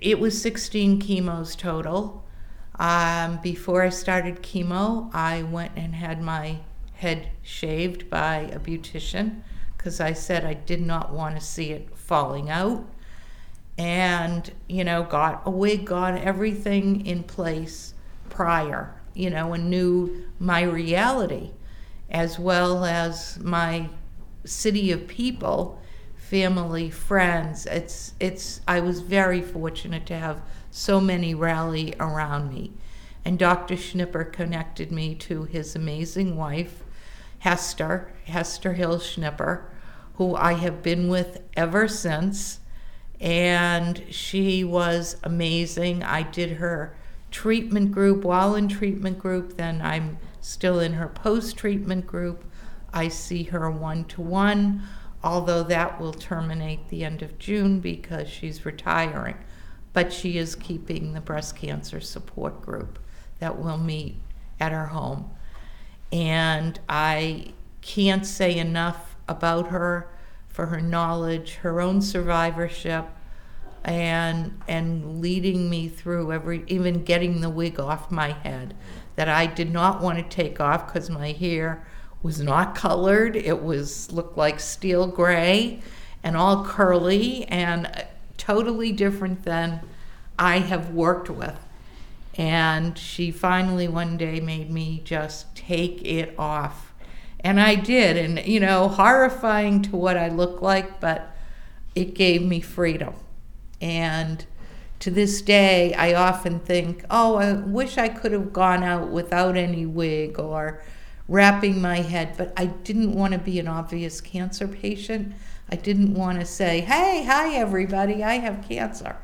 it was 16 chemos total. Um, before I started chemo, I went and had my head shaved by a beautician because I said I did not want to see it falling out. And, you know, got a wig, got everything in place prior, you know, and knew my reality as well as my city of people family, friends. It's it's I was very fortunate to have so many rally around me. And Dr. Schnipper connected me to his amazing wife, Hester, Hester Hill Schnipper, who I have been with ever since. And she was amazing. I did her treatment group while in treatment group, then I'm still in her post treatment group. I see her one to one although that will terminate the end of June because she's retiring. But she is keeping the breast cancer support group that will meet at her home. And I can't say enough about her for her knowledge, her own survivorship, and and leading me through every even getting the wig off my head that I did not want to take off because my hair was not colored. It was looked like steel gray and all curly and uh, totally different than I have worked with. And she finally one day made me just take it off. And I did, and you know, horrifying to what I look like, but it gave me freedom. And to this day, I often think, oh, I wish I could have gone out without any wig or wrapping my head, but I didn't want to be an obvious cancer patient. I didn't want to say, hey, hi, everybody, I have cancer.